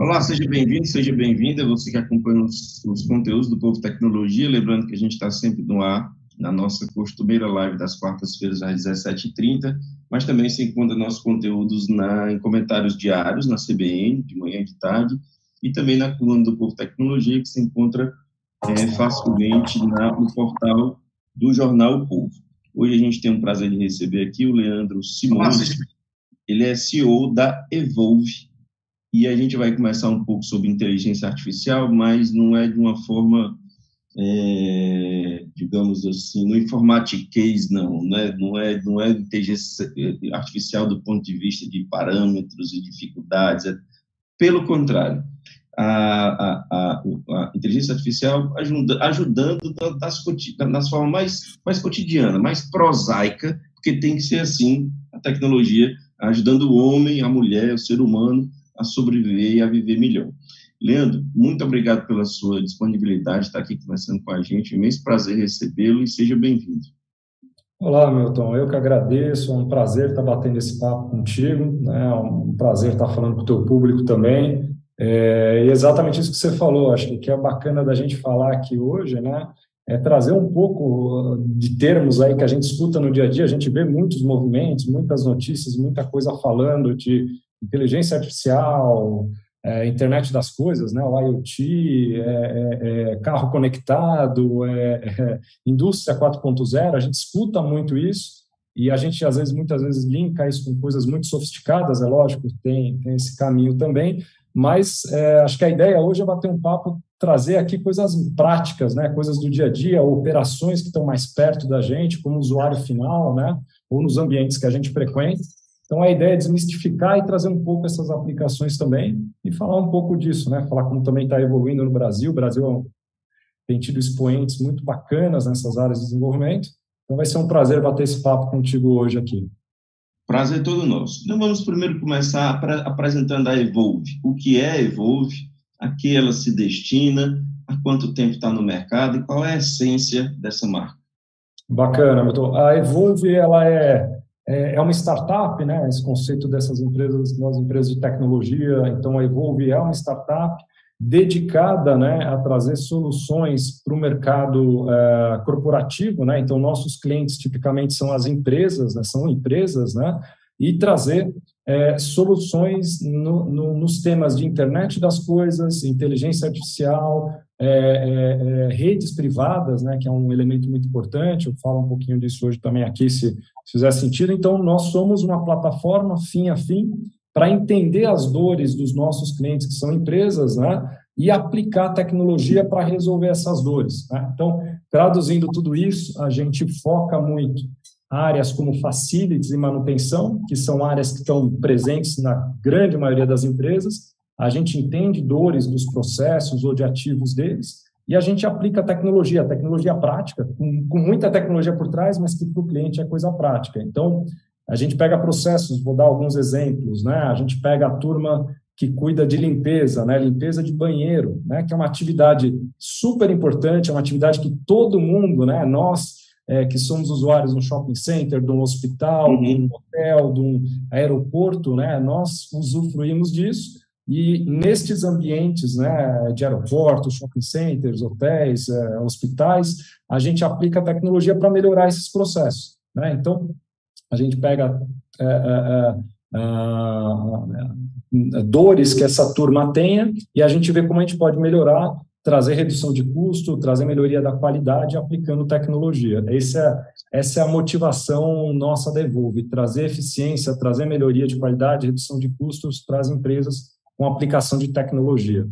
Olá, seja bem-vindo, seja bem-vinda, você que acompanha os, os, conteúdos do Povo Tecnologia, lembrando que a gente está sempre no ar, na nossa costumeira live das quartas-feiras às 17h30, mas também se encontra nossos conteúdos na, em comentários diários, na CBN, de manhã e de tarde, e também na coluna do Povo Tecnologia, que se encontra é, facilmente na, no portal do jornal o Povo. Hoje a gente tem o prazer de receber aqui o Leandro Simões, ele é CEO da Evolve, e a gente vai começar um pouco sobre inteligência artificial, mas não é de uma forma, é, digamos assim, no informatiquês, não, não é, não, é, não é inteligência artificial do ponto de vista de parâmetros e dificuldades, é, pelo contrário, a, a, a, a inteligência artificial ajuda, ajudando das, das formas mais, mais cotidiana, mais prosaica, porque tem que ser assim, a tecnologia ajudando o homem, a mulher, o ser humano a sobreviver e a viver melhor. Leandro, muito obrigado pela sua disponibilidade de estar aqui conversando com a gente. É um imenso prazer recebê-lo e seja bem-vindo. Olá, Milton. Eu que agradeço. É um prazer estar batendo esse papo contigo. Né? É um prazer estar falando com o teu público também. É exatamente isso que você falou. Acho que é bacana da gente falar aqui hoje, né? É trazer um pouco de termos aí que a gente escuta no dia a dia. A gente vê muitos movimentos, muitas notícias, muita coisa falando de inteligência artificial, é, internet das coisas, né, o IoT, é, é, é, carro conectado, é, é, indústria 4.0, a gente escuta muito isso e a gente às vezes muitas vezes linka isso com coisas muito sofisticadas, é lógico, tem, tem esse caminho também, mas acho que a ideia hoje é bater um papo, trazer aqui coisas práticas, né, coisas do dia a dia, operações que estão mais perto da gente, como usuário final, né, ou nos ambientes que a gente frequenta, então, a ideia é desmistificar e trazer um pouco essas aplicações também e falar um pouco disso, né? Falar como também está evoluindo no Brasil. O Brasil é tem tido expoentes muito bacanas nessas áreas de desenvolvimento. Então, vai ser um prazer bater esse papo contigo hoje aqui. Prazer todo nosso. Então, vamos primeiro começar apresentando a Evolve. O que é a Evolve? A que ela se destina? Há quanto tempo está no mercado? E qual é a essência dessa marca? Bacana, Milton. A Evolve, ela é é, é uma startup, né? Esse conceito dessas empresas, das empresas de tecnologia. Então, a Evolve é uma startup dedicada, né, a trazer soluções para o mercado é, corporativo, né? Então, nossos clientes tipicamente são as empresas, né? São empresas, né? E trazer é, soluções no, no, nos temas de internet das coisas, inteligência artificial, é, é, é, redes privadas, né, que é um elemento muito importante, eu falo um pouquinho disso hoje também aqui, se, se fizer sentido. Então, nós somos uma plataforma fim a fim para entender as dores dos nossos clientes, que são empresas, né, e aplicar tecnologia para resolver essas dores. Né? Então, traduzindo tudo isso, a gente foca muito áreas como facilities e manutenção, que são áreas que estão presentes na grande maioria das empresas. A gente entende dores dos processos ou de ativos deles e a gente aplica tecnologia, tecnologia prática, com, com muita tecnologia por trás, mas que para o cliente é coisa prática. Então, a gente pega processos, vou dar alguns exemplos, né? A gente pega a turma que cuida de limpeza, né? Limpeza de banheiro, né? Que é uma atividade super importante, é uma atividade que todo mundo, né? Nós é, que somos usuários de um shopping center, de um hospital, uhum. de um hotel, de um aeroporto, né, nós usufruímos disso e nestes ambientes né, de aeroportos, shopping centers, hotéis, é, hospitais, a gente aplica a tecnologia para melhorar esses processos. Né? Então, a gente pega é, é, é, é dores que essa turma tenha e a gente vê como a gente pode melhorar trazer redução de custo, trazer melhoria da qualidade aplicando tecnologia. Essa é, essa é a motivação nossa da Evolve, trazer eficiência, trazer melhoria de qualidade, redução de custos para as empresas com aplicação de tecnologia.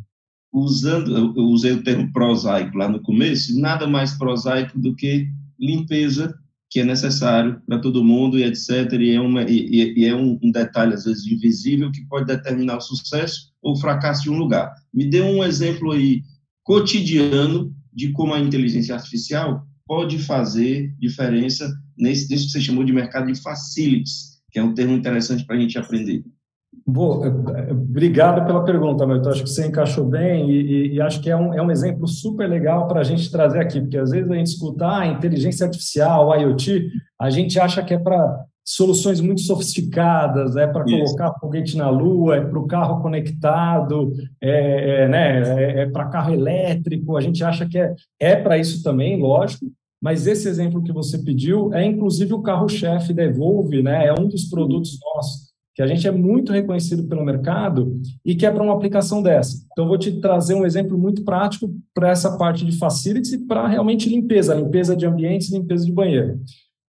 Usando, eu usei o termo prosaico lá no começo, nada mais prosaico do que limpeza que é necessário para todo mundo e etc. E é, uma, e, e é um, um, detalhe, às vezes, invisível que pode determinar o sucesso ou o fracasso de um lugar. Me dê um exemplo aí cotidiano de como a inteligência artificial pode fazer diferença nesse, nesse que você chamou de mercado de facilities, que é um termo interessante para a gente aprender. Boa, é, é, obrigado pela pergunta, Milton. Acho que você encaixou bem e, e, e acho que é um, é um exemplo super legal para a gente trazer aqui, porque às vezes a gente escuta ah, inteligência artificial, IoT, a gente acha que é para soluções muito sofisticadas, é para colocar foguete na Lua, é para o carro conectado, é, é né, é, é para carro elétrico. A gente acha que é, é para isso também, lógico, mas esse exemplo que você pediu é inclusive o carro-chefe da Evolve, né? é um dos produtos nossos que a gente é muito reconhecido pelo mercado e que é para uma aplicação dessa. Então, vou te trazer um exemplo muito prático para essa parte de facilities e para realmente limpeza, limpeza de ambientes, limpeza de banheiro.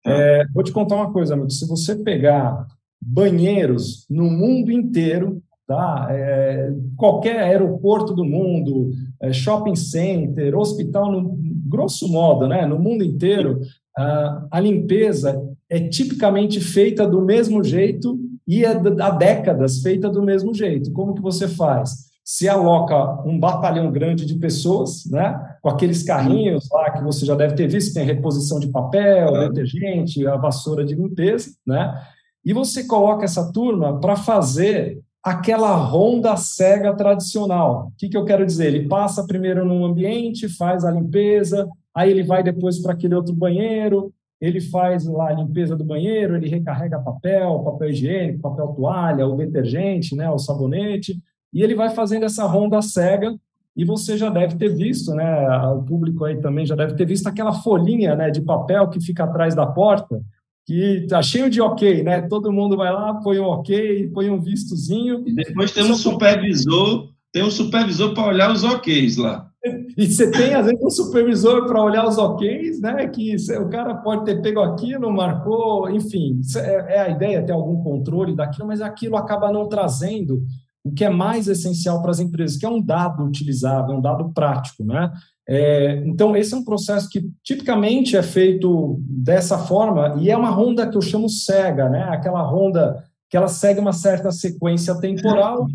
É, vou te contar uma coisa, amigo. Se você pegar banheiros no mundo inteiro, tá? É, qualquer aeroporto do mundo, é, shopping center, hospital, no, grosso modo, né? no mundo inteiro, a, a limpeza é tipicamente feita do mesmo jeito e é há décadas feita do mesmo jeito. Como que você faz? Se aloca um batalhão grande de pessoas, né? com aqueles carrinhos lá que você já deve ter visto, tem reposição de papel, detergente, a vassoura de limpeza, né? E você coloca essa turma para fazer aquela ronda cega tradicional. O que, que eu quero dizer? Ele passa primeiro num ambiente, faz a limpeza, aí ele vai depois para aquele outro banheiro, ele faz lá a limpeza do banheiro, ele recarrega papel, papel higiênico, papel toalha, o detergente, né, o sabonete, e ele vai fazendo essa ronda cega e você já deve ter visto, né, o público aí também já deve ter visto aquela folhinha, né, de papel que fica atrás da porta, que tá cheio de ok, né? Todo mundo vai lá, põe um ok, põe um vistozinho. E depois tem um supervisor, tem um supervisor para olhar os OKs lá. E você tem, às vezes, um supervisor para olhar os OKs, né? Que o cara pode ter pego aquilo, marcou, enfim. É, é a ideia ter algum controle daquilo, mas aquilo acaba não trazendo o que é mais essencial para as empresas, que é um dado utilizável, um dado prático, né? É, então, esse é um processo que tipicamente é feito dessa forma, e é uma ronda que eu chamo cega, né? aquela ronda que ela segue uma certa sequência temporal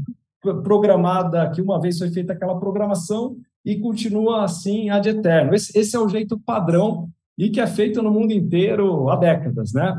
programada, que uma vez foi feita aquela programação e continua assim ad eterno. Esse, esse, é o jeito padrão e que é feito no mundo inteiro há décadas. Né?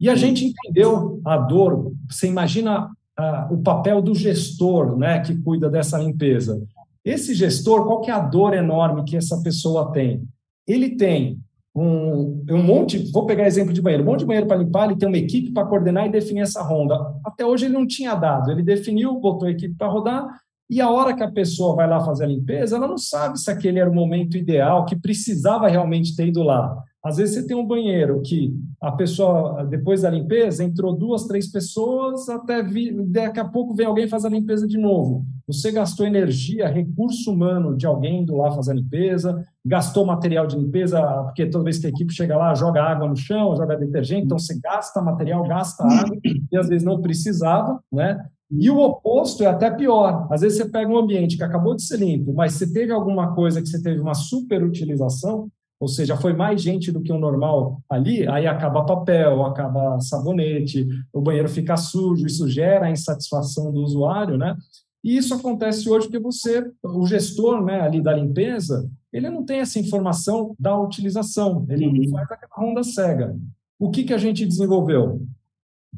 E a gente entendeu a dor, você imagina ah, o papel do gestor né, que cuida dessa limpeza. Esse gestor, qual que é a dor enorme que essa pessoa tem? Ele tem um, um monte, vou pegar exemplo de banheiro, um monte de banheiro para limpar, ele tem uma equipe para coordenar e definir essa ronda. Até hoje ele não tinha dado, ele definiu, botou a equipe para rodar, e a hora que a pessoa vai lá fazer a limpeza, ela não sabe se aquele era o momento ideal, que precisava realmente ter ido lá. Às vezes você tem um banheiro que a pessoa, depois da limpeza, entrou duas, três pessoas, até vi, daqui a pouco vem alguém fazer a limpeza de novo. Você gastou energia, recurso humano de alguém indo lá fazer a limpeza, gastou material de limpeza, porque toda vez que a equipe chega lá, joga água no chão, joga detergente, então você gasta material, gasta água, e às vezes não precisava, né? E o oposto é até pior. Às vezes você pega um ambiente que acabou de ser limpo, mas você teve alguma coisa que você teve uma superutilização, ou seja, foi mais gente do que o normal ali, aí acaba papel, acaba sabonete, o banheiro fica sujo, isso gera a insatisfação do usuário, né? E isso acontece hoje porque você, o gestor né, ali da limpeza, ele não tem essa informação da utilização, ele uhum. faz aquela ronda cega. O que, que a gente desenvolveu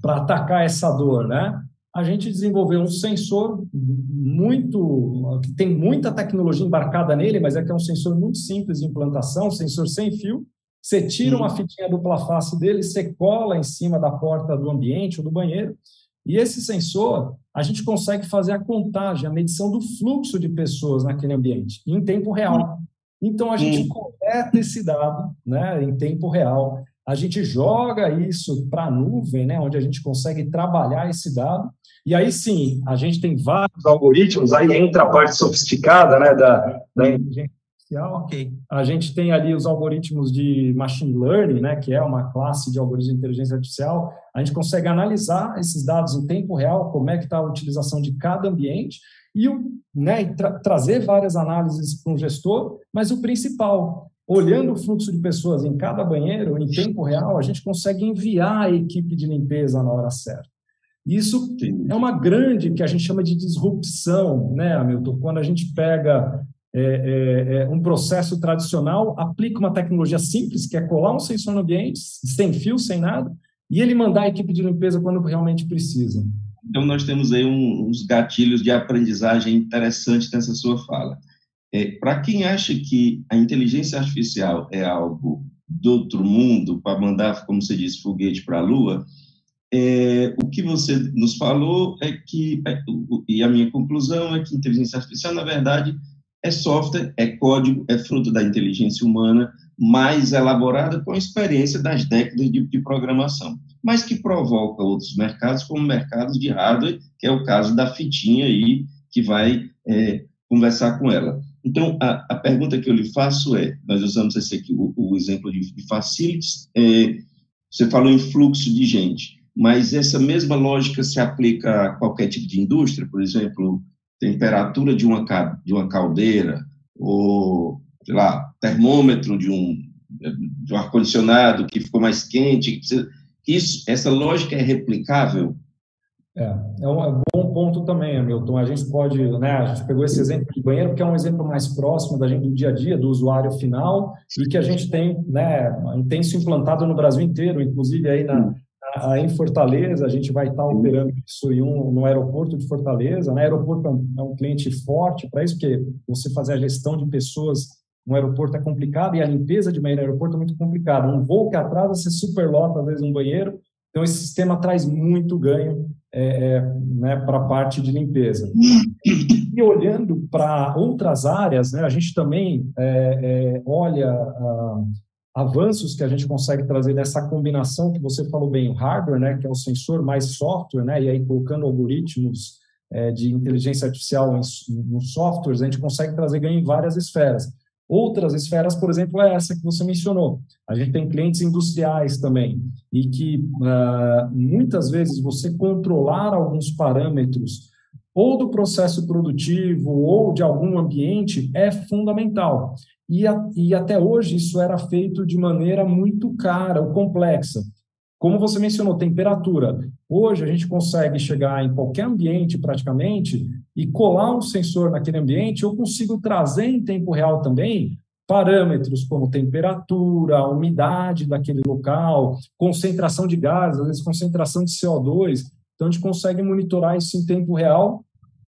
para atacar essa dor, né? a gente desenvolveu um sensor muito que tem muita tecnologia embarcada nele, mas é que é um sensor muito simples de implantação, sensor sem fio. Você tira uma fitinha dupla face dele, você cola em cima da porta do ambiente ou do banheiro, e esse sensor a gente consegue fazer a contagem, a medição do fluxo de pessoas naquele ambiente em tempo real. Então a gente coleta esse dado, né, em tempo real. A gente joga isso para a nuvem, né, onde a gente consegue trabalhar esse dado e aí sim, a gente tem vários algoritmos, aí entra a parte sofisticada né, da, da inteligência artificial. Okay. A gente tem ali os algoritmos de machine learning, né, que é uma classe de algoritmos de inteligência artificial. A gente consegue analisar esses dados em tempo real, como é que está a utilização de cada ambiente, e né, tra trazer várias análises para um gestor, mas o principal, olhando o fluxo de pessoas em cada banheiro, em tempo real, a gente consegue enviar a equipe de limpeza na hora certa. Isso é uma grande, que a gente chama de disrupção, né, Hamilton? Quando a gente pega é, é, é, um processo tradicional, aplica uma tecnologia simples, que é colar um sensor no ambiente, sem fio, sem nada, e ele mandar a equipe de limpeza quando realmente precisa. Então, nós temos aí um, uns gatilhos de aprendizagem interessantes nessa sua fala. É, Para quem acha que a inteligência artificial é algo do outro mundo, para mandar, como você disse, foguete para a Lua, é, o que você nos falou é que, é, e a minha conclusão é que inteligência artificial, na verdade, é software, é código, é fruto da inteligência humana, mais elaborada com a experiência das décadas de, de programação, mas que provoca outros mercados, como mercados de hardware, que é o caso da fitinha aí, que vai é, conversar com ela. Então, a, a, pergunta que eu lhe faço é, nós usamos esse aqui, o, o exemplo de, de facilities, é, você falou em fluxo de gente, mas essa mesma lógica se aplica a qualquer tipo de indústria, por exemplo, temperatura de uma, de uma caldeira, ou, sei lá, termômetro de um, de um ar-condicionado que ficou mais quente. Isso, essa lógica é replicável? É, é um, é um bom ponto também, Hamilton. A gente pode, né, a gente pegou esse exemplo de banheiro, porque é um exemplo mais próximo da gente do dia a dia, do usuário final, e que a gente tem, né, tem isso implantado no Brasil inteiro, inclusive aí na em Fortaleza, a gente vai estar operando isso em um, no aeroporto de Fortaleza. Né? Aeroporto é um, é um cliente forte para isso, porque você fazer a gestão de pessoas no aeroporto é complicado e a limpeza de banheiro no aeroporto é muito complicado. Um voo que atrasa, você superlota, às vezes, um banheiro. Então, esse sistema traz muito ganho é, é, né, para a parte de limpeza. E olhando para outras áreas, né, a gente também é, é olha ah, avanços que a gente consegue trazer dessa combinação que você falou bem, o hardware, né, que é o sensor mais software, né, e aí colocando algoritmos é, de inteligência artificial em softwares, a gente consegue trazer ganho em várias esferas. Outras esferas, por exemplo, é essa que você mencionou. A gente tem clientes industriais também, e que uh, muitas vezes você controlar alguns parâmetros, ou do processo produtivo, ou de algum ambiente, é fundamental. E, a, e até hoje isso era feito de maneira muito cara ou complexa. Como você mencionou, temperatura. Hoje a gente consegue chegar em qualquer ambiente praticamente e colar um sensor naquele ambiente. Eu consigo trazer em tempo real também parâmetros como temperatura, umidade daquele local, concentração de gases, às vezes concentração de CO2. Então a gente consegue monitorar isso em tempo real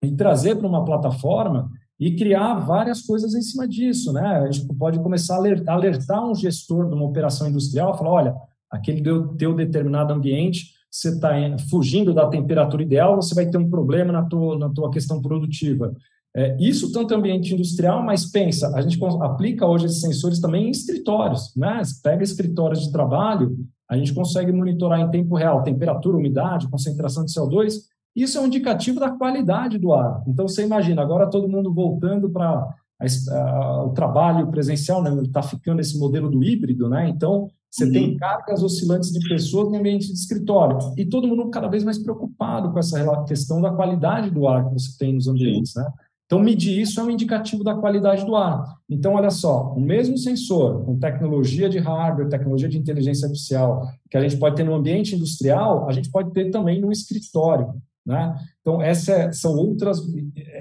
e trazer para uma plataforma e criar várias coisas em cima disso, né? A gente pode começar a alertar, alertar um gestor de uma operação industrial, falar, olha, aquele teu determinado ambiente, você está fugindo da temperatura ideal, você vai ter um problema na tua, na tua questão produtiva. É, isso tanto ambiente industrial, mas pensa, a gente aplica hoje esses sensores também em escritórios, né? Pega escritórios de trabalho, a gente consegue monitorar em tempo real temperatura, umidade, concentração de CO2. Isso é um indicativo da qualidade do ar. Então você imagina, agora todo mundo voltando para o trabalho presencial, né? Está ficando esse modelo do híbrido, né? Então você uhum. tem cargas oscilantes de pessoas no ambiente de escritório. E todo mundo cada vez mais preocupado com essa questão da qualidade do ar que você tem nos ambientes, né? Então, medir isso é um indicativo da qualidade do ar. Então, olha só, o mesmo sensor, com tecnologia de hardware, tecnologia de inteligência artificial, que a gente pode ter no ambiente industrial, a gente pode ter também no escritório. Né? Então, essa é, são outras,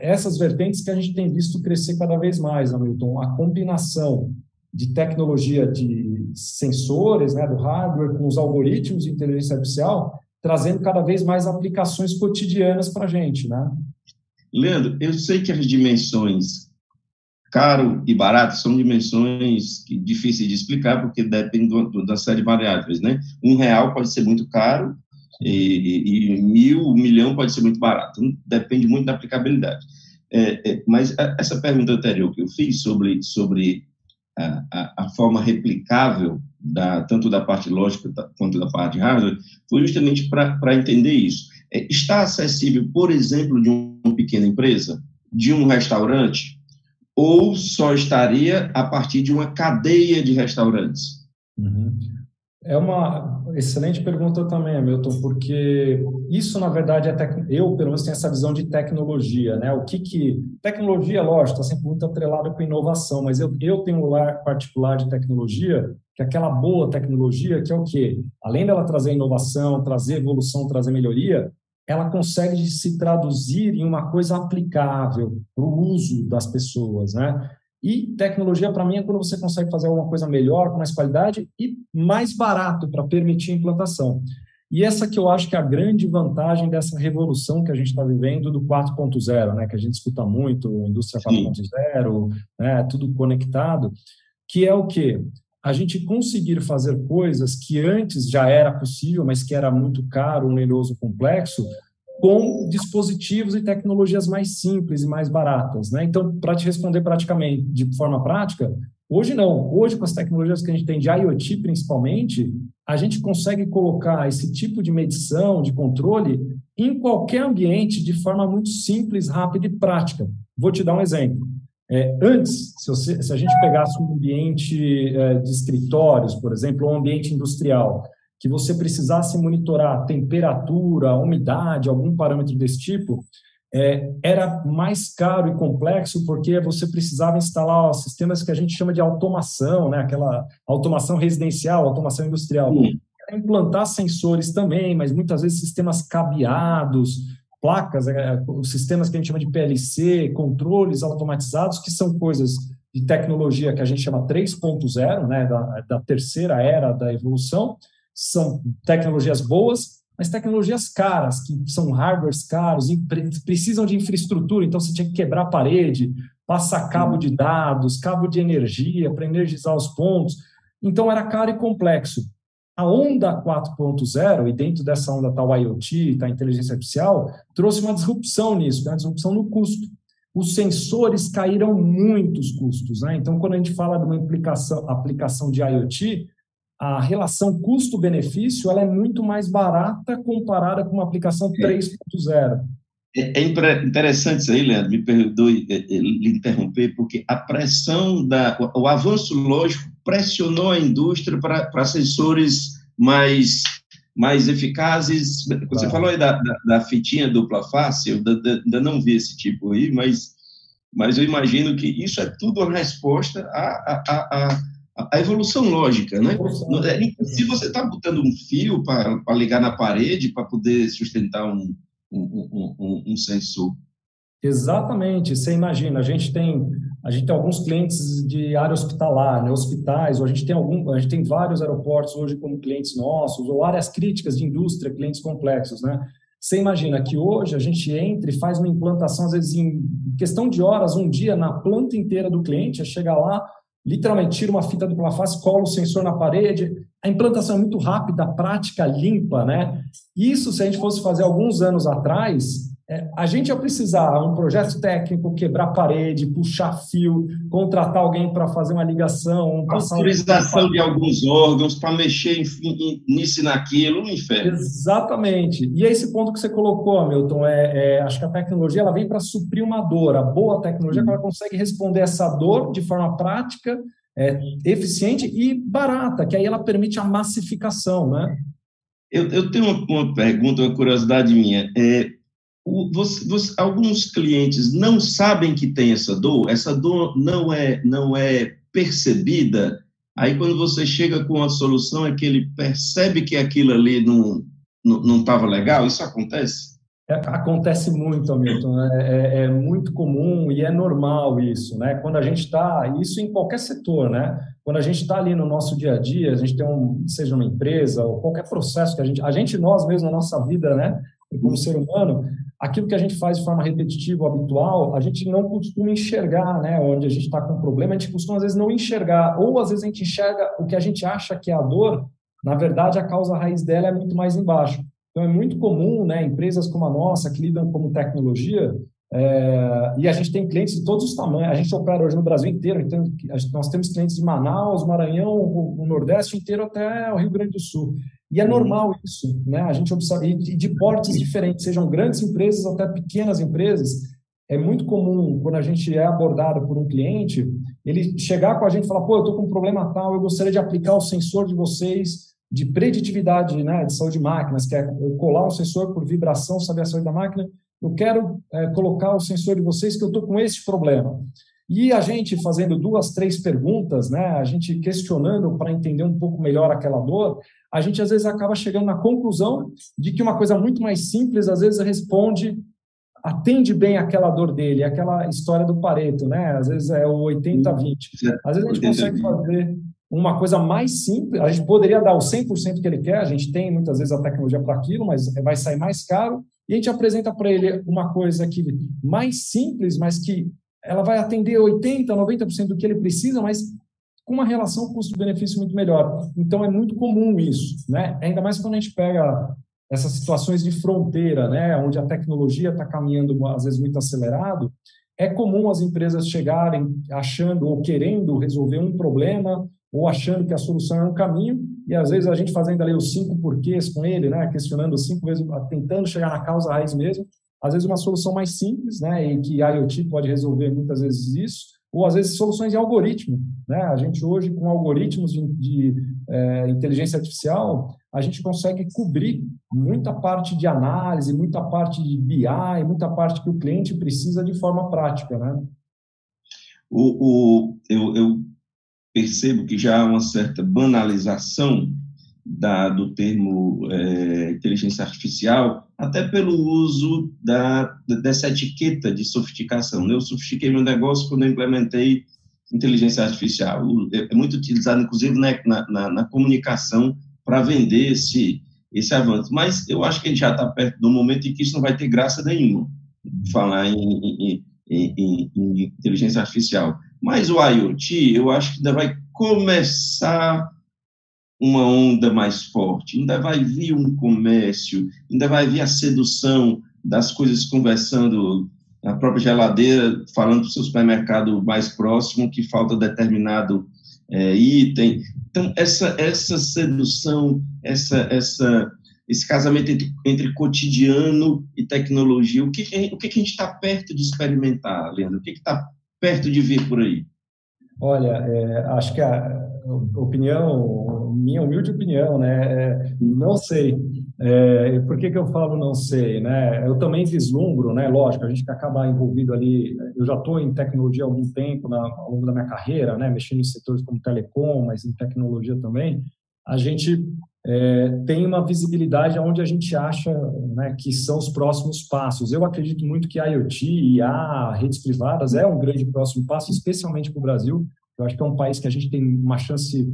essas vertentes que a gente tem visto crescer cada vez mais, Hamilton. A combinação de tecnologia de sensores, né, do hardware, com os algoritmos de inteligência artificial, trazendo cada vez mais aplicações cotidianas para a gente. Né? Leandro, eu sei que as dimensões caro e barato são dimensões difíceis de explicar, porque depende do, da série de variáveis. Né? Um real pode ser muito caro e, e, mil, um milhão pode ser muito barato. Então, depende muito da aplicabilidade. É, é, mas a, essa pergunta anterior que eu fiz sobre, sobre a, a, forma replicável, da, tanto da parte lógica quanto da parte hardware, foi justamente para entender isso. É, está acessível, por exemplo, de uma pequena empresa, de um restaurante, ou só estaria a partir de uma cadeia de restaurantes? Uhum. É uma excelente pergunta também, Milton, porque isso, na verdade, é tec... eu, pelo menos, tenho essa visão de tecnologia, né? O que que... Tecnologia, lógico, está sempre muito atrelada com inovação, mas eu, eu tenho um lar particular de tecnologia, que é aquela boa tecnologia, que é o quê? Além dela trazer inovação, trazer evolução, trazer melhoria, ela consegue se traduzir em uma coisa aplicável para o uso das pessoas, né? E tecnologia, para mim, é quando você consegue fazer alguma coisa melhor, com mais qualidade e mais barato para permitir a implantação. E essa que eu acho que é a grande vantagem dessa revolução que a gente está vivendo do 4.0, né, que a gente escuta muito, indústria 4.0, né, tudo conectado, que é o quê? a gente conseguir fazer coisas que antes já era possível, mas que era muito caro, oneroso, complexo, com dispositivos e tecnologias mais simples e mais baratas. Né? Então, para te responder praticamente de forma prática, hoje não. Hoje, com as tecnologias que a gente tem de IoT, principalmente, a gente consegue colocar esse tipo de medição, de controle, em qualquer ambiente de forma muito simples, rápida e prática. Vou te dar um exemplo. É, antes, se, você, se, a gente pegasse um ambiente é, de escritórios, por exemplo, ou um ambiente industrial, que você precisasse monitorar temperatura, umidade, algum parâmetro desse tipo, é, era mais caro e complexo porque você precisava instalar ó, sistemas que a gente chama de automação, né? aquela automação residencial, automação industrial. Implantar sensores também, mas muitas vezes sistemas cabeados, placas, é, sistemas que a gente chama de PLC, controles automatizados, que são coisas de tecnologia que a gente chama 3.0, né, da, da terceira era da evolução, são tecnologias boas, mas tecnologias caras, que são hardwares caros, precisam de infraestrutura, então você tinha que quebrar a parede, passar cabo de dados, cabo de energia para energizar os pontos. Então era caro e complexo. A onda 4.0, e dentro dessa onda está o IoT, está a inteligência artificial, trouxe uma disrupção nisso, né? uma disrupção no custo. Os sensores caíram muitos custos. Né? Então, quando a gente fala de uma aplicação de IoT, a relação custo-benefício ela é muito mais barata comparada com uma aplicação 3.0. É, é, é interessante isso aí, Leandro, me perdoe é, lhe interromper, porque a pressão, da, o avanço lógico pressionou a indústria para, para sensores mais, mais eficazes. Você falou aí da, da, da, fitinha dupla face, eu ainda não vi esse tipo aí, mas, mas eu imagino que isso é tudo uma resposta a, a, a a evolução lógica, né? É, se você está botando um fio para ligar na parede para poder sustentar um, um, um, um, sensor. Exatamente. Você imagina, a gente tem a gente tem alguns clientes de área hospitalar, né, hospitais, ou a gente tem algum, a gente tem vários aeroportos hoje como clientes nossos, ou áreas críticas de indústria, clientes complexos, né? Você imagina que hoje a gente entra e faz uma implantação, às vezes em questão de horas, um dia, na planta inteira do cliente, chega lá, literalmente tira uma fita dupla face, cola o sensor na parede. A implantação é muito rápida, prática, limpa, né? Isso, se a gente fosse fazer alguns anos atrás, é, a gente ia precisar um projeto técnico, quebrar parede, puxar fio, contratar alguém para fazer uma ligação, autorização um... de alguns órgãos para mexer em, nisso e naquilo, um inferno. Exatamente. E é esse ponto que você colocou, Milton, é, é acho que a tecnologia ela vem para suprir uma dor. A boa tecnologia é ela consegue responder essa dor de forma prática, é, eficiente e barata, que aí ela permite a massificação, né? Eu, eu tenho uma, uma pergunta, uma curiosidade minha. É, você, você, alguns clientes não sabem que tem essa dor, essa dor não é, não é percebida. Aí, quando você chega com a solução, é que ele percebe que aquilo ali não estava legal. Isso acontece? É, acontece muito, Hamilton. É, é, é, muito comum e é normal isso, né? Quando a gente está, isso em qualquer setor, né? Quando a gente está ali no nosso dia a dia, a gente tem um, seja uma empresa ou qualquer processo que a gente, a gente nós mesmos na nossa vida, né? Como ser humano, aquilo que a gente faz de forma repetitiva, habitual, a gente não costuma enxergar, né? Onde a gente está com um problema, a gente costuma às vezes não enxergar, ou às vezes a gente enxerga o que a gente acha que é a dor, na verdade a causa raiz dela é muito mais embaixo. Então é muito comum, né? Empresas como a nossa que lidam com tecnologia é, e a gente tem clientes de todos os tamanhos. A gente opera hoje no Brasil inteiro. Então, nós temos clientes de Manaus, Maranhão, o, Nordeste inteiro até o Rio Grande do Sul. E é normal isso, né? A gente observa e de portes diferentes, sejam grandes empresas até pequenas empresas. É muito comum quando a gente é abordado por um cliente, ele chegar com a gente e falar: "Pô, eu estou com um problema tal, eu gostaria de aplicar o sensor de vocês de preditividade, né, de saúde de máquinas, que é eu colar um sensor por vibração, saber a saúde da máquina. Eu quero é, colocar o sensor de vocês que eu estou com esse problema." E a gente fazendo duas, três perguntas, né, a gente questionando para entender um pouco melhor aquela dor, a gente às vezes acaba chegando na conclusão de que uma coisa muito mais simples às vezes responde atende bem aquela dor dele, aquela história do Pareto, né? Às vezes é o 80-20. Às vezes a gente consegue fazer uma coisa mais simples, a gente poderia dar o 100% que ele quer, a gente tem muitas vezes a tecnologia para aquilo, mas vai sair mais caro, e a gente apresenta para ele uma coisa que mais simples, mas que ela vai atender 80, 90% do que ele precisa, mas com uma relação custo-benefício muito melhor. Então, é muito comum isso, né? Ainda mais quando a gente pega essas situações de fronteira, né, onde a tecnologia está caminhando às vezes muito acelerado, é comum as empresas chegarem achando ou querendo resolver um problema ou achando que a solução é um caminho e às vezes a gente fazendo ali os cinco porquês com ele, né, questionando cinco vezes, tentando chegar na causa raiz mesmo, às vezes uma solução mais simples, né, e que a IoT pode resolver muitas vezes isso, ou às vezes soluções de algoritmo, né? A gente hoje com algoritmos de, de é, inteligência artificial a gente consegue cobrir muita parte de análise, muita parte de BI, muita parte que o cliente precisa de forma prática, né? O, o eu, eu percebo que já há uma certa banalização da, do termo é, inteligência artificial, até pelo uso da, dessa etiqueta de sofisticação. Né? Eu sofistiquei meu negócio quando eu implementei inteligência artificial. É, é muito utilizado, inclusive, né, na, na, na comunicação para vender esse, esse avanço. Mas eu acho que gente já está perto do momento em que isso não vai ter graça nenhuma, falar em, em, em, em inteligência artificial. Mas o IoT, eu acho que ainda vai começar uma onda mais forte, ainda vai vir um comércio, ainda vai vir a sedução das coisas conversando, a própria geladeira falando para o seu supermercado mais próximo que falta determinado é, item. Então, essa, essa sedução, essa, essa, esse casamento entre, entre cotidiano e tecnologia, o que, o que, a gente está perto de experimentar, Leandro? O que está perto de vir por aí? Olha, é, acho que a opinião, minha humilde opinião, né, é, não sei. É, por que, que eu falo não sei? Né? Eu também vislumbro, né, lógico, a gente que acaba envolvido ali, eu já estou em tecnologia há algum tempo na, ao longo da minha carreira, né, mexendo em setores como telecom, mas em tecnologia também, a gente é, tem uma visibilidade onde a gente acha né, que são os próximos passos. Eu acredito muito que a IoT e a redes privadas é um grande próximo passo, especialmente para o Brasil. Eu acho que é um país que a gente tem uma chance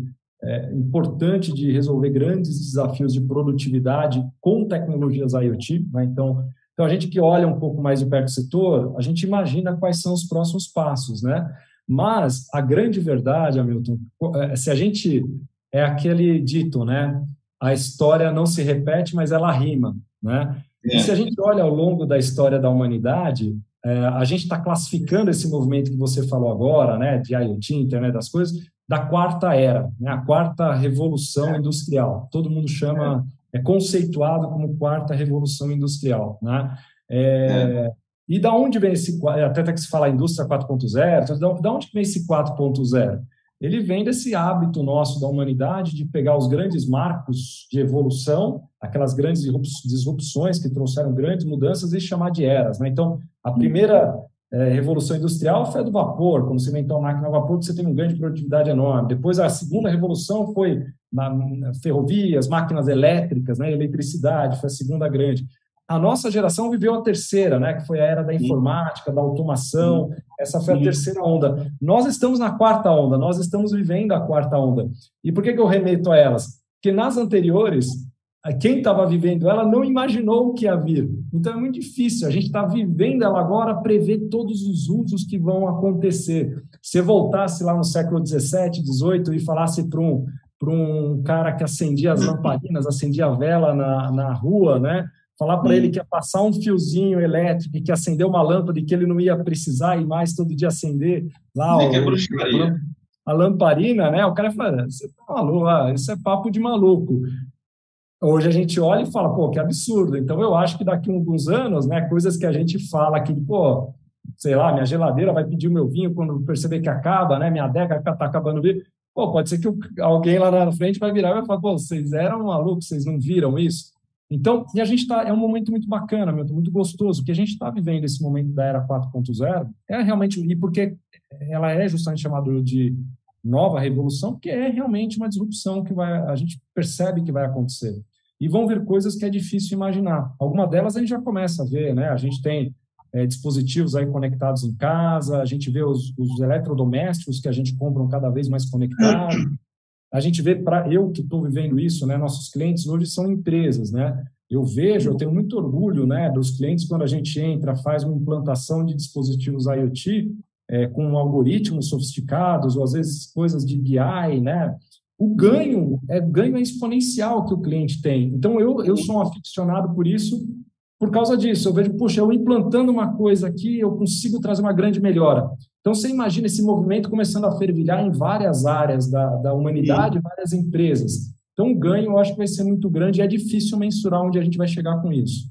é, importante de resolver grandes desafios de produtividade com tecnologias IoT. Né? Então, então, a gente que olha um pouco mais de perto do setor, a gente imagina quais são os próximos passos, né? Mas a grande verdade, Hamilton, é, se a gente é aquele dito, né? A história não se repete, mas ela rima, né? É. E se a gente olha ao longo da história da humanidade, é, a gente está classificando esse movimento que você falou agora, né, de IoT, Internet das Coisas, da quarta era, né, a quarta revolução industrial. Todo mundo chama, é conceituado como quarta revolução industrial, né? É, é. E da onde vem esse, até que se fala indústria 4.0, da onde vem esse 4.0? ele vem desse hábito nosso da humanidade de pegar os grandes marcos de evolução, aquelas grandes disrupções que trouxeram grandes mudanças e chamar de eras. Né? Então, a primeira é, revolução industrial foi a do vapor, quando se inventou a máquina a vapor, você tem uma grande produtividade enorme. Depois, a segunda revolução foi na, na ferrovias, máquinas elétricas, né? eletricidade, foi a segunda grande. A nossa geração viveu a terceira, né, que foi a era da informática, da automação. Essa foi a terceira onda. Nós estamos na quarta onda, nós estamos vivendo a quarta onda. E por que, que eu remeto a elas? Porque nas anteriores, quem estava vivendo ela não imaginou o que ia vir. Então é muito difícil. A gente está vivendo ela agora, prever todos os usos que vão acontecer. Se voltasse lá no século 17, 18 e falasse para um, um cara que acendia as lamparinas, acendia a vela na, na rua, né? falar para ele que ia passar um fiozinho elétrico e que acender uma lâmpada e que ele não ia precisar ir mais todo dia acender lá o, é a lamparina, né? O cara fala, você tá maluco, ah, isso é papo de maluco. Hoje a gente olha e fala, pô, que absurdo. Então eu acho que daqui a alguns anos, né, coisas que a gente fala aqui, pô, sei lá, minha geladeira vai pedir o meu vinho quando perceber que acaba, né? Minha adega está acabando o vinho. Pô, pode ser que alguém lá na frente vai virar e vai falar, pô, vocês eram malucos, vocês não viram isso? Então, e a gente está, é um momento muito bacana, muito gostoso, que a gente está vivendo esse momento da era 4.0, é realmente, e porque ela é justamente chamada de nova revolução, porque é realmente uma disrupção que vai, a gente percebe que vai acontecer. E vão vir coisas que é difícil imaginar. Alguma delas a gente já começa a ver, né? A gente tem é, dispositivos aí conectados em casa, a gente vê os, os eletrodomésticos que a gente compra cada vez mais conectados, a gente vê para eu que estou vivendo isso, né? Nossos clientes hoje são empresas, né? Eu vejo, eu tenho muito orgulho, né, dos clientes quando a gente entra, faz uma implantação de dispositivos IoT, é, com algoritmos sofisticados, ou às vezes coisas de BI, né? O ganho é ganho é exponencial que o cliente tem. Então, eu, eu sou um aficionado por isso, por causa disso. Eu vejo, puxa, eu implantando uma coisa aqui, eu consigo trazer uma grande melhora. Então, você imagina esse movimento começando a fervilhar em várias áreas da, da humanidade, Sim. várias empresas. Então, o ganho eu acho que vai ser muito grande e é difícil mensurar onde a gente vai chegar com isso.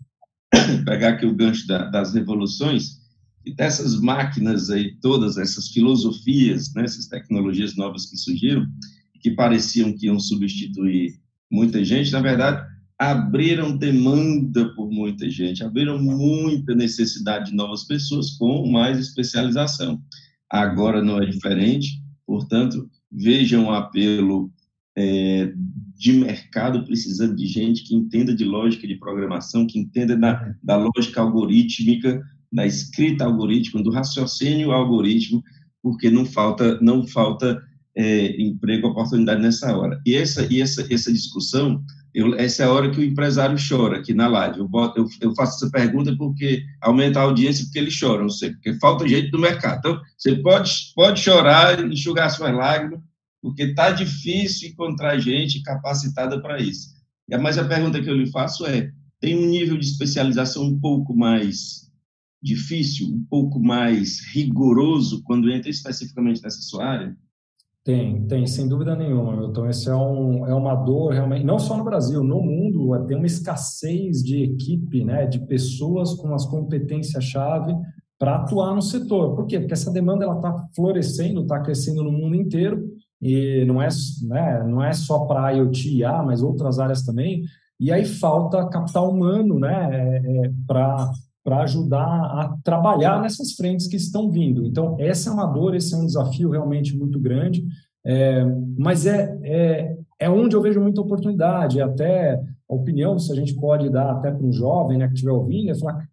Pegar aqui o gancho da, das revoluções, e dessas máquinas aí, todas essas filosofias, né, essas tecnologias novas que surgiram, que pareciam que iam substituir muita gente, na verdade, abriram demanda por muita gente, abriram muita necessidade de novas pessoas com mais especialização. Agora não é diferente, portanto, vejam o apelo é, de mercado precisando de gente que entenda de lógica de programação, que entenda da, da lógica algorítmica, da escrita algorítmica, do raciocínio algoritmo, porque não falta, não falta é, emprego, oportunidade nessa hora. E essa, e essa, essa discussão, eu, essa é a hora que o empresário chora aqui na live. Eu, boto, eu, eu, faço essa pergunta porque aumenta a audiência, porque ele chora, não sei, porque falta gente no mercado. Então, você pode, pode chorar, enxugar suas lágrimas, porque está difícil encontrar gente capacitada para isso. Mas a pergunta que eu lhe faço é: tem um nível de especialização um pouco mais difícil, um pouco mais rigoroso quando entra especificamente nessa sua área? Tem, tem, sem dúvida nenhuma, Então, Esse é, um, é uma dor realmente, não só no Brasil, no mundo, tem uma escassez de equipe, né, de pessoas com as competências-chave para atuar no setor. Por quê? Porque essa demanda está florescendo, está crescendo no mundo inteiro, e não é, né, não é só para IoT e IA, mas outras áreas também, e aí falta capital humano né, é, é, para para ajudar a trabalhar nessas frentes que estão vindo. Então, essa é uma dor, esse é um desafio realmente muito grande, é, mas é, é, é onde eu vejo muita oportunidade, até a opinião, se a gente pode dar até para um jovem né, que estiver ouvindo, é falar,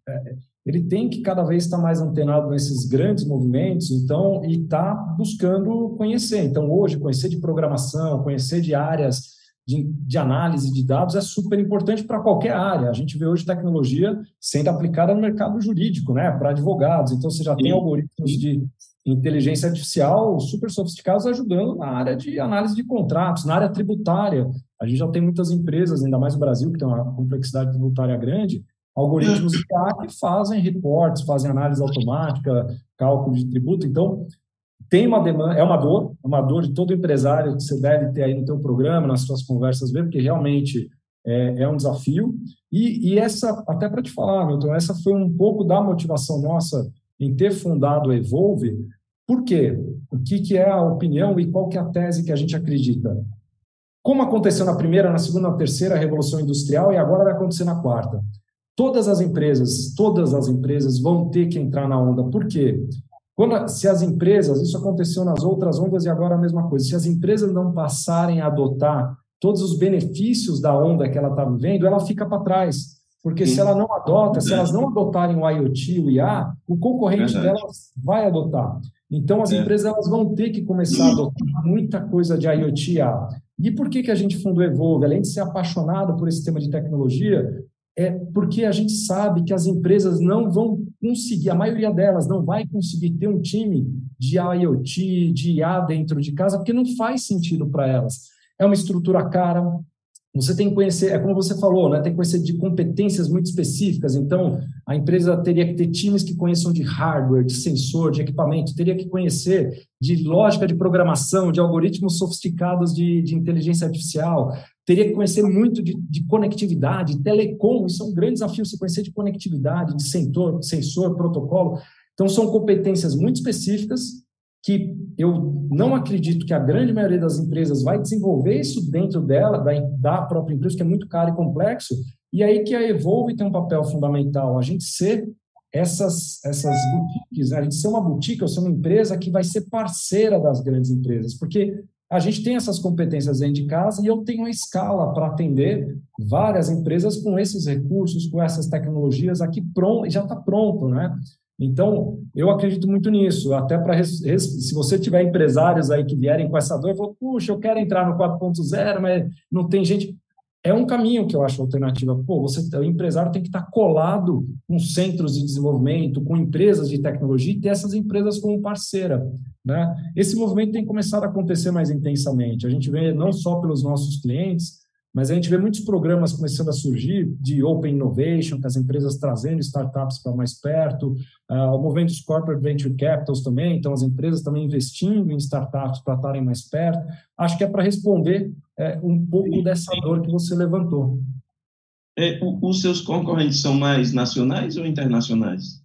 ele tem que cada vez estar mais antenado nesses grandes movimentos, então, e está buscando conhecer. Então, hoje, conhecer de programação, conhecer de áreas de, de análise de dados é super importante para qualquer área. A gente vê hoje tecnologia sendo aplicada no mercado jurídico, né, para advogados. Então, você já tem algoritmos de inteligência artificial super sofisticados ajudando na área de análise de contratos, na área tributária. A gente já tem muitas empresas, ainda mais no Brasil, que tem uma complexidade tributária grande, algoritmos que fazem reportes, fazem análise automática, cálculo de tributo. Então, tem uma demanda, é uma dor, é uma dor de todo empresário que você deve ter aí no teu programa, nas suas conversas mesmo, porque realmente é, é um desafio. E, e essa, até para te falar, Milton, essa foi um pouco da motivação nossa em ter fundado a Evolve. Por quê? O que, que é a opinião e qual que é a tese que a gente acredita? Como aconteceu na primeira, na segunda, na terceira revolução industrial e agora vai acontecer na quarta. Todas as empresas, todas as empresas vão ter que entrar na onda. Por quê? Quando, se as empresas, isso aconteceu nas outras ondas e agora a mesma coisa, se as empresas não passarem a adotar todos os benefícios da onda que ela está vivendo, ela fica para trás. Porque Sim. se ela não adota, se elas não adotarem o IoT, o IA, o concorrente Verdade. delas vai adotar. Então, as é. empresas elas vão ter que começar a adotar muita coisa de IoT e IA. E por que, que a gente fundou Evolve? Além de ser apaixonado por esse tema de tecnologia, é porque a gente sabe que as empresas não vão conseguir, a maioria delas não vai conseguir ter um time de IoT, de IA dentro de casa, porque não faz sentido para elas. É uma estrutura cara, você tem que conhecer, é como você falou, né? tem que conhecer de competências muito específicas. Então, a empresa teria que ter times que conheçam de hardware, de sensor, de equipamento, teria que conhecer de lógica de programação, de algoritmos sofisticados de, de inteligência artificial, teria que conhecer muito de, de, conectividade, telecom, isso é um grande desafio, você conhecer de conectividade, de sensor, sensor, protocolo. Então, são competências muito específicas que eu não acredito que a grande maioria das empresas vai desenvolver isso dentro dela, da, da própria empresa, que é muito caro e complexo, e aí que a Evolve tem um papel fundamental, a gente ser essas, essas boutiques, né? a gente ser uma boutique ou ser uma empresa que vai ser parceira das grandes empresas, porque a gente tem essas competências dentro de casa e eu tenho uma escala para atender várias empresas com esses recursos, com essas tecnologias aqui pronto, já está pronto, né? Então, eu acredito muito nisso, até para se você tiver empresários aí que vierem com essa dor, eu falo, puxa, eu quero entrar no 4.0, mas não tem gente. é um caminho que eu acho alternativa. Pô, você, o empresário tem que estar colado com centros de desenvolvimento, com empresas de tecnologia e ter essas empresas como parceira. Né? Esse movimento tem começado a acontecer mais intensamente. A gente vê não só pelos nossos clientes, mas a gente vê muitos programas começando a surgir de Open Innovation, com as empresas trazendo startups para mais perto, uh, o movimento dos Corporate Venture Capitals também, então as empresas também investindo em startups para estarem mais perto. Acho que é para responder é, um pouco dessa dor que você levantou. É, os seus concorrentes são mais nacionais ou internacionais?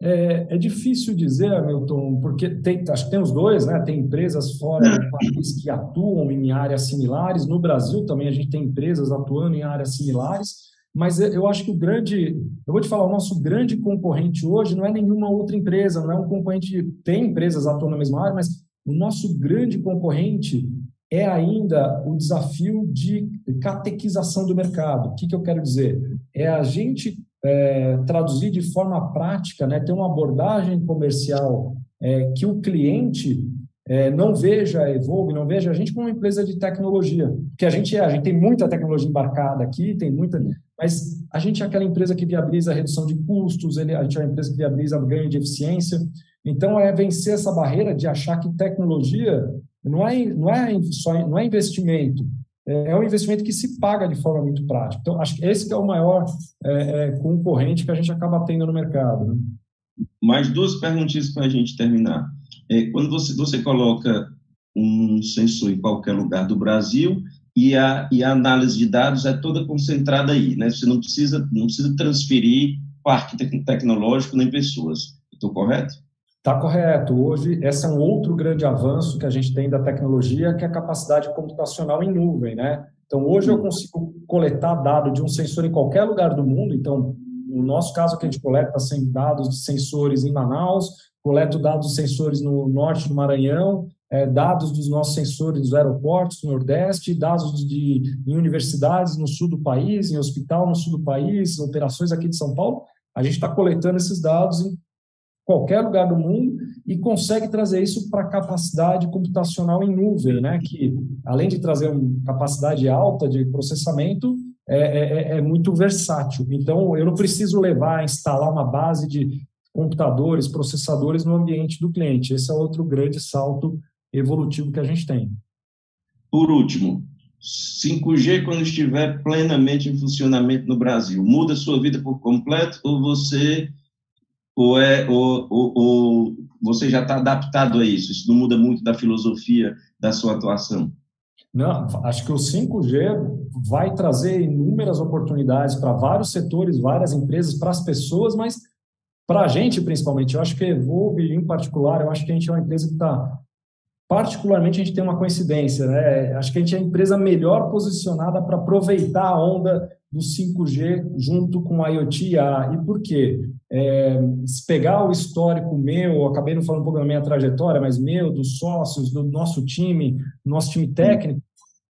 É, é, difícil dizer, Hamilton, porque tem, acho que tem os dois, né? Tem empresas fora do país que atuam em áreas similares. No Brasil também a gente tem empresas atuando em áreas similares, mas eu acho que o grande, eu vou te falar, o nosso grande concorrente hoje não é nenhuma outra empresa, não é um concorrente, tem empresas atuando na mesma área, mas o nosso grande concorrente é ainda o desafio de catequização do mercado. O que, que eu quero dizer? É a gente é, traduzir de forma prática, né, ter uma abordagem comercial é, que o cliente é, não veja a Evolve, não veja a gente como uma empresa de tecnologia, que a gente é, a gente tem muita tecnologia embarcada aqui, tem muita, mas a gente é aquela empresa que viabiliza a redução de custos, ele, a gente é uma empresa que viabiliza ganho de eficiência, então é vencer essa barreira de achar que tecnologia não é, não é só não é investimento, é, um investimento que se paga de forma muito prática. Então, acho que esse que é o maior é, é, concorrente que a gente acaba tendo no mercado. Né? Mais duas perguntinhas para a gente terminar. É, quando você, você coloca um sensor em qualquer lugar do Brasil e a, e a análise de dados é toda concentrada aí, né? Você não precisa, não precisa transferir parque tecnológico nem pessoas. Estou correto? Está correto. Hoje, esse é um outro grande avanço que a gente tem da tecnologia, que é a capacidade computacional em nuvem, né? Então, hoje eu consigo coletar dado de um sensor em qualquer lugar do mundo. Então, no nosso caso, que a gente coleta dados de sensores em Manaus, coleto dados de sensores no norte do Maranhão, é, dados dos nossos sensores dos aeroportos do Nordeste, dados de, em universidades no sul do país, em hospital no sul do país, operações aqui de São Paulo. A gente está coletando esses dados em qualquer lugar do mundo e consegue trazer isso para capacidade computacional em nuvem, né? Que além de trazer uma capacidade alta de processamento, é, é, é, é muito versátil. Então, eu não preciso levar, instalar uma base de computadores, processadores no ambiente do cliente. Esse é outro grande salto evolutivo que a gente tem. Por último, 5G quando estiver plenamente em funcionamento no Brasil, muda sua vida por completo ou você ou, é, ou, ou, ou você já está adaptado a isso? Isso não muda muito da filosofia da sua atuação? Não, acho que o 5G vai trazer inúmeras oportunidades para vários setores, várias empresas, para as pessoas, mas para a gente principalmente. Eu acho que Evolve, em particular, eu acho que a gente é uma empresa que está. Particularmente, a gente tem uma coincidência, né? Acho que a gente é a empresa melhor posicionada para aproveitar a onda do 5G junto com a IoT. E por quê? É, se pegar o histórico meu, acabei não falando um pouco da minha trajetória, mas meu, dos sócios, do nosso time, nosso time técnico,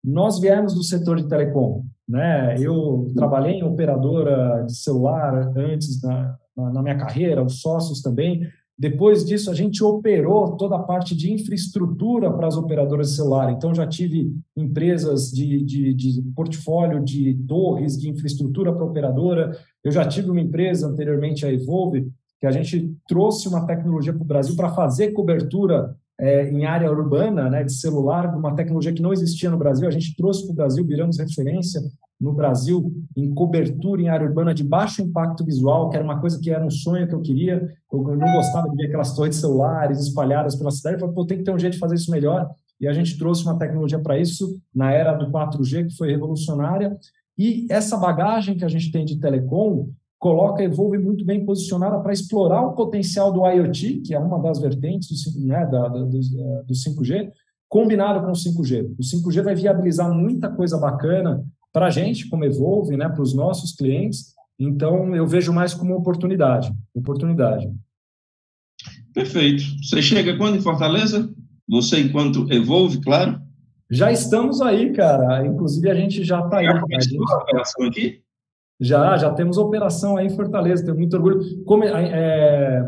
nós viemos do setor de telecom. Né? Eu trabalhei em operadora de celular antes na, na minha carreira, os sócios também. Depois disso, a gente operou toda a parte de infraestrutura para as operadoras de celular. Então, já tive empresas de, de, de portfólio de torres de infraestrutura para operadora. Eu já tive uma empresa anteriormente, a Evolve, que a gente trouxe uma tecnologia para o Brasil para fazer cobertura é, em área urbana né, de celular, uma tecnologia que não existia no Brasil. A gente trouxe para o Brasil, viramos referência no Brasil em cobertura em área urbana de baixo impacto visual, que era uma coisa que era um sonho que eu queria. Eu não gostava de ver aquelas torres celulares espalhadas pela cidade. Eu falei, pô, tem que ter um jeito de fazer isso melhor. E a gente trouxe uma tecnologia para isso na era do 4G, que foi revolucionária. E essa bagagem que a gente tem de telecom coloca a Evolve muito bem posicionada para explorar o potencial do IoT, que é uma das vertentes do, né, da, do, do 5G, combinado com o 5G. O 5G vai viabilizar muita coisa bacana para a gente, como Evolve, né, para os nossos clientes. Então, eu vejo mais como oportunidade. Oportunidade. Perfeito. Você chega quando em Fortaleza? Você, enquanto Evolve, claro? Já estamos aí, cara. Inclusive, a gente já está aí. Já começou a operação aqui? Já, já temos operação aí em Fortaleza, tenho muito orgulho. Como, é, é,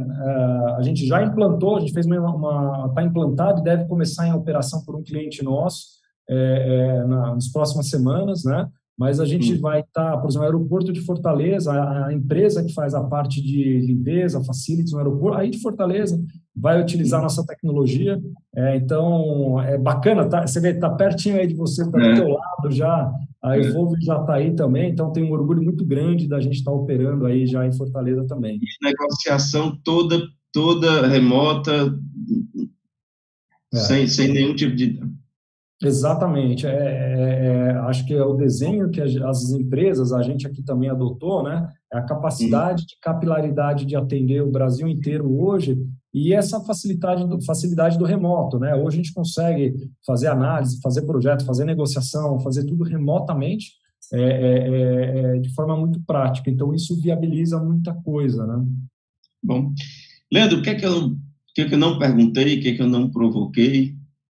a gente já implantou, a gente fez uma. Está implantado e deve começar em operação por um cliente nosso é, é, na, nas próximas semanas, né? mas a gente vai estar, tá, por exemplo, no aeroporto de Fortaleza, a, empresa que faz a parte de limpeza, facilities no aeroporto, aí de Fortaleza, vai utilizar a nossa tecnologia. É, então, é bacana, tá? Você vê, está pertinho aí de você, está é. do teu lado já, a Evolve já está aí também, então tem um orgulho muito grande da gente estar tá operando aí já em Fortaleza também. E negociação toda, toda remota, é. sem, sem nenhum tipo de Exatamente. É, é, é, acho que é o desenho que as empresas, a gente aqui também adotou, né? É a capacidade de capilaridade de atender o Brasil inteiro hoje e essa facilidade do, facilidade do remoto, né? Hoje a gente consegue fazer análise, fazer projeto, fazer negociação, fazer tudo remotamente é, é, é de forma muito prática. Então isso viabiliza muita coisa, né? Bom, Leandro, o que é que eu, que é que eu não perguntei, o que é que eu não provoquei?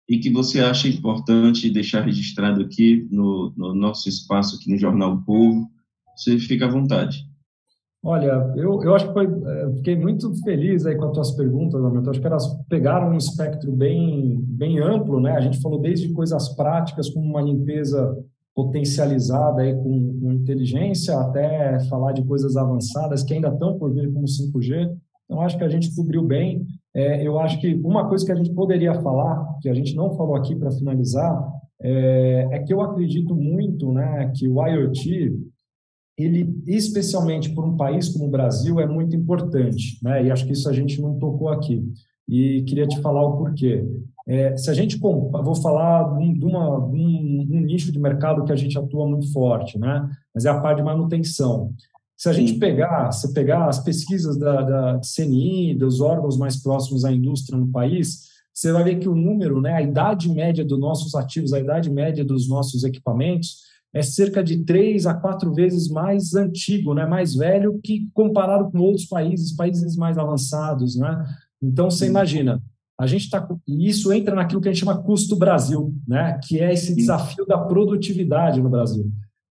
e que você acha importante deixar registrado aqui no, no nosso espaço aqui no Jornal o Povo, você fica à vontade. Olha, eu, eu acho que foi, é, fiquei muito feliz aí com as tuas perguntas, Alberto. Acho que elas pegaram um espectro bem, bem amplo, né? A gente falou desde coisas práticas, como uma limpeza potencializada aí com, com inteligência, até falar de coisas avançadas que ainda estão por vir como 5G. Então, acho que a gente cobriu bem. É, eu acho que uma coisa que a gente poderia falar, que a gente não falou aqui para finalizar, é, é, que eu acredito muito né, que o IoT, ele, especialmente por um país como o Brasil, é muito importante. Né, e acho que isso a gente não tocou aqui. E queria te falar o porquê. É, se a gente vou falar de, uma, de um, nicho de mercado que a gente atua muito forte, né? Mas é a parte de manutenção. Se a gente pegar, se pegar as pesquisas da, da CNI, dos órgãos mais próximos à indústria no país, você vai ver que o número, né, a idade média dos nossos ativos, a idade média dos nossos equipamentos é cerca de três a quatro vezes mais antigo, né, mais velho que comparado com outros países, países mais avançados, né? Então você imagina, a gente está e isso entra naquilo que a gente chama custo Brasil, né, que é esse desafio da produtividade no Brasil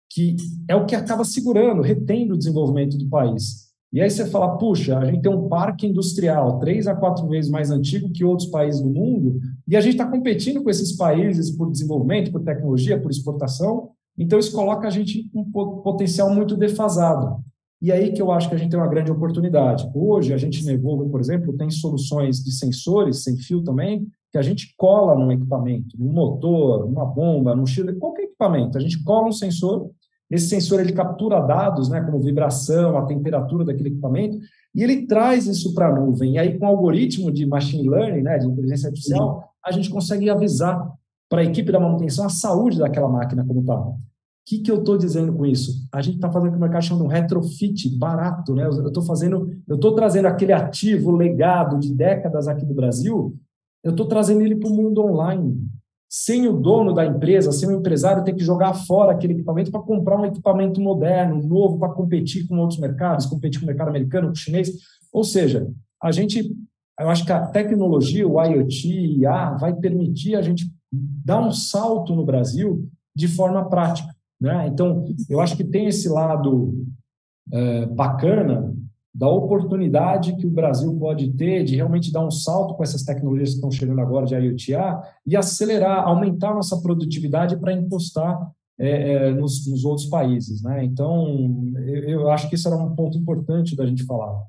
que é o que acaba segurando, retendo o desenvolvimento do país. E aí você fala, puxa, a gente tem um parque industrial três a quatro vezes mais antigo que outros países do mundo, e a gente está competindo com esses países por desenvolvimento, por tecnologia, por exportação, então isso coloca a gente um potencial muito defasado. E aí que eu acho que a gente tem uma grande oportunidade. Hoje, a gente na Evolve, por exemplo, tem soluções de sensores, sem fio também, que a gente cola num equipamento, num motor, numa bomba, num chile, qualquer equipamento. A gente cola um sensor esse sensor ele captura dados, né, como vibração, a temperatura daquele equipamento, e ele traz isso para a nuvem. E aí, com o algoritmo de machine learning, né, de inteligência artificial, a gente consegue avisar para a equipe da manutenção a saúde daquela máquina como está. O que, que eu estou dizendo com isso? A gente está fazendo o que o mercado chama de um retrofit barato, né? Eu estou fazendo, eu estou trazendo aquele ativo legado de décadas aqui do Brasil, eu estou trazendo ele para o mundo online sem o dono da empresa, sem o empresário ter que jogar fora aquele equipamento para comprar um equipamento moderno, novo, para competir com outros mercados, competir com o mercado americano, com o chinês. Ou seja, a gente, eu acho que a tecnologia, o IoT, IA, vai permitir a gente dar um salto no Brasil de forma prática. Né? Então, eu acho que tem esse lado é, bacana da oportunidade que o Brasil pode ter de realmente dar um salto com essas tecnologias que estão chegando agora de IoT e acelerar, aumentar nossa produtividade para impostar é, é, nos, nos, outros países. Né? Então, eu, eu, acho que isso era um ponto importante da gente falar.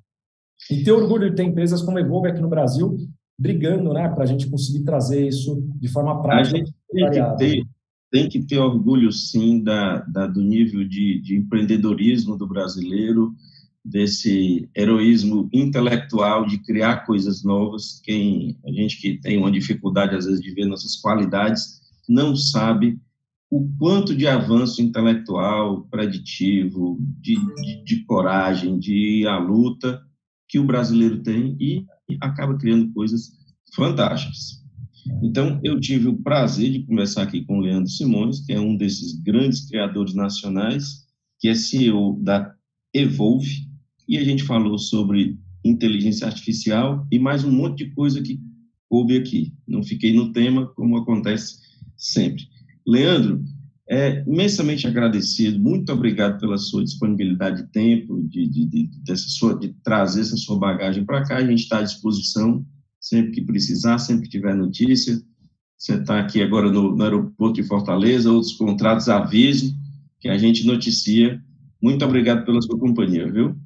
E ter orgulho de ter empresas como a Evolve aqui no Brasil brigando né, para a gente conseguir trazer isso de forma prática. A gente tem que ter, tem que ter orgulho, sim, da, da do nível de, de empreendedorismo do brasileiro, desse heroísmo intelectual de criar coisas novas. Quem a gente que tem uma dificuldade às vezes de ver nossas qualidades não sabe o quanto de avanço intelectual, preditivo, de, de, de coragem, de a luta que o brasileiro tem e acaba criando coisas fantásticas. Então, eu tive o prazer de conversar aqui com o Leandro Simões, que é um desses grandes criadores nacionais, que é CEO da Evolve, e a gente falou sobre inteligência artificial e mais um monte de coisa que coube aqui. Não fiquei no tema, como acontece sempre. Leandro, é imensamente agradecido, muito obrigado pela sua disponibilidade de tempo, de, de, de, dessa sua, de trazer essa sua bagagem para cá. A gente está à disposição sempre que precisar, sempre que tiver notícia. Você está aqui agora no, no, aeroporto de Fortaleza, outros contratos, avise. que a gente noticia. Muito obrigado pela sua companhia, viu?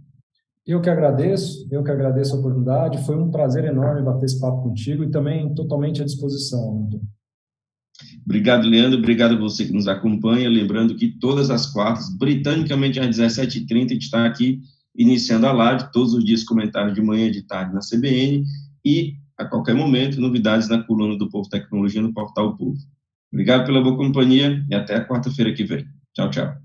Eu que agradeço, eu que agradeço a oportunidade. Foi um prazer enorme bater esse papo contigo e também totalmente à disposição. Né? Obrigado, Leandro. Obrigado a você que nos acompanha. Lembrando que todas as quartas, britanicamente às 17h30, a gente está aqui iniciando a live, todos os dias comentários de manhã e de tarde na CBN e, a qualquer momento, novidades na coluna do Povo Tecnologia no Portal Povo. Obrigado pela boa companhia e até quarta-feira que vem. Tchau, tchau.